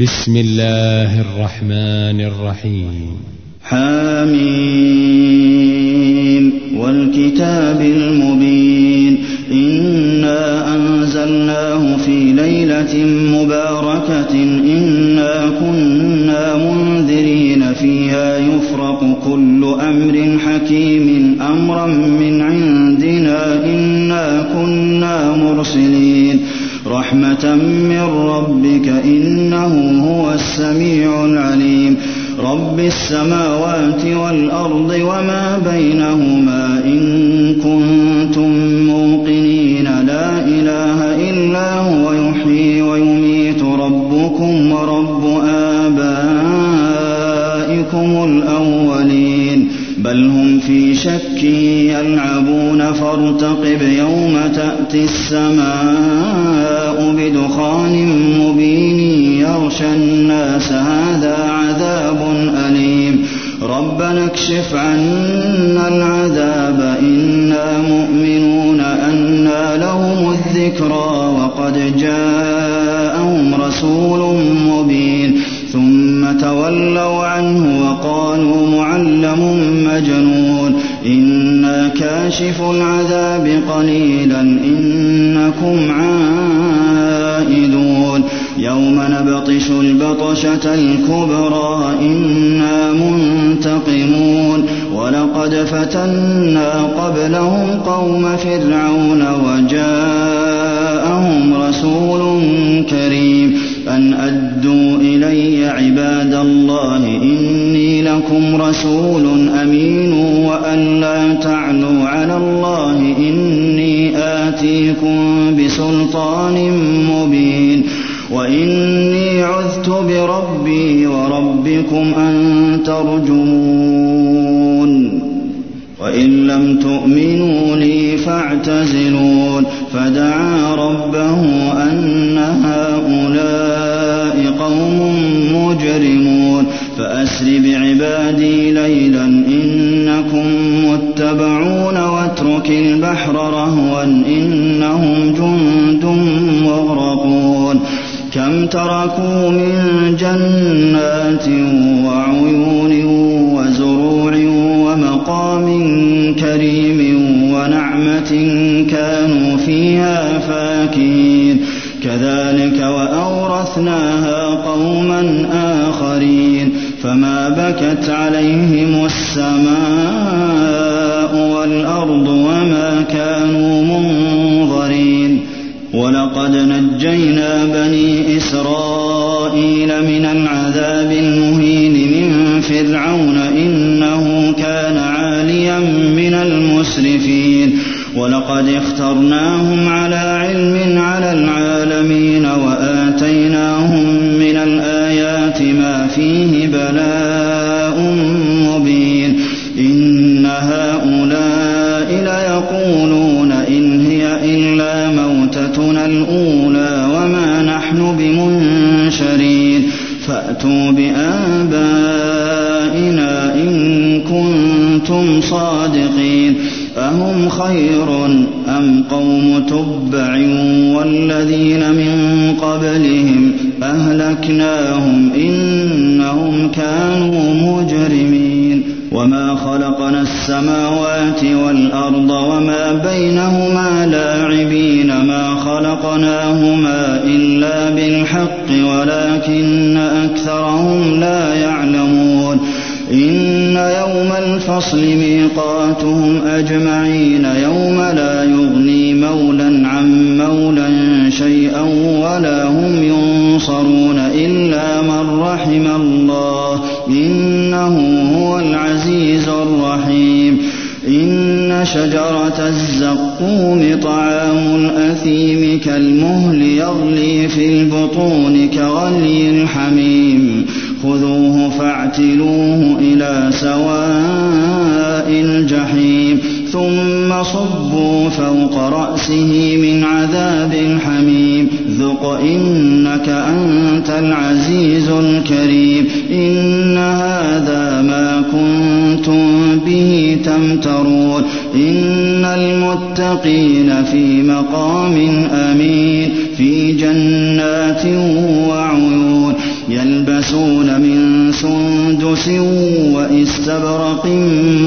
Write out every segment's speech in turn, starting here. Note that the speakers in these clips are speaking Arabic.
بسم الله الرحمن الرحيم. حميم والكتاب المبين. إنا أنزلناه في ليلة مباركة. إنا كنا منذرين فيها. يفرق كل أمر حكيم. أمرا من عندنا. إنا كنا مرسلين. رحمة من ربك إنه هو السميع العليم رب السماوات والأرض وما بينهما إن الأولين. بل هم في شك يلعبون فارتقب يوم تأتي السماء بدخان مبين يغشى الناس. هذا عذاب أليم. ربنا اكشف عنا العذاب. إنا مؤمنون أنى لهم الذكرى وقد جاءهم رسول مبين. ثم تولوا كاشف العذاب قليلا إنكم عائدون يوم نبطش البطشة الكبرى إنا منتقمون ولقد فتنا قبلهم قوم فرعون وجاءهم رسول كريم أن أدوا إلي عباد الله إني لكم رسول أمين وأن لا بسلطان مبين وإني عذت بربي وربكم أن ترجمون وإن لم تؤمنوا لي فاعتزلون فدعا ربه أن هؤلاء قوم مجرمون فأسر بعبادي ليلا إنكم متبعون واترك البحر رهوا إنهم جند كم تركوا من جنات وعيون وزروع ومقام كريم ونعمة كانوا فيها فاكهين. كذلك وأورثناها قوما آخرين. فما بكت عليهم السماء فرعون إنه كان عاليا من المسرفين. ولقد اخترناهم على علم على العالمين وآتيناهم من الآيات ما فيه بلاء مبين. إن هؤلاء ليقولون إن هي إلا موتتنا الأولى وما نحن بمنشرين. فأتوا بآبائنا كنتم صادقين أهم خير أم قوم تبع والذين من قبلهم أهلكناهم إنهم كانوا مجرمين وما خلقنا السماوات والأرض وما بينهما لاعبين ما خلقناهما إلا بالحق ولكن أكثرهم لا إن يوم الفصل ميقاتهم أجمعين يوم لا يغني مولا عن مولا شيئا ولا هم ينصرون إلا من رحم الله. إنه هو العزيز الرحيم. إن شجرة الزقوم طعام الأثيم كالمهل يغلي في البطون كغلي الحميم. خذوه فاعتلوه إلى سواء الجحيم ثم صبوا فوق رأسه من عذاب الحميم ذق إنك أنت العزيز الكريم. إن هذا ما كنتم به تمترون. إن المتقين في مقام أمين في جنات وعيون. يلبسون من سندس وإستبرق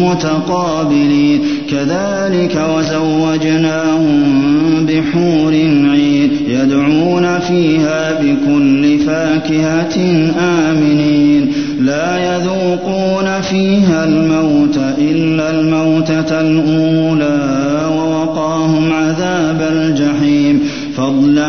متقابلين. كذلك وزوجناهم بحور عين يدعون فيها بكل فاكهة آمنين. لا يذوقون فيها الموت إلا الموتة الأولى ووقاهم عذاب الجحيم. فضلا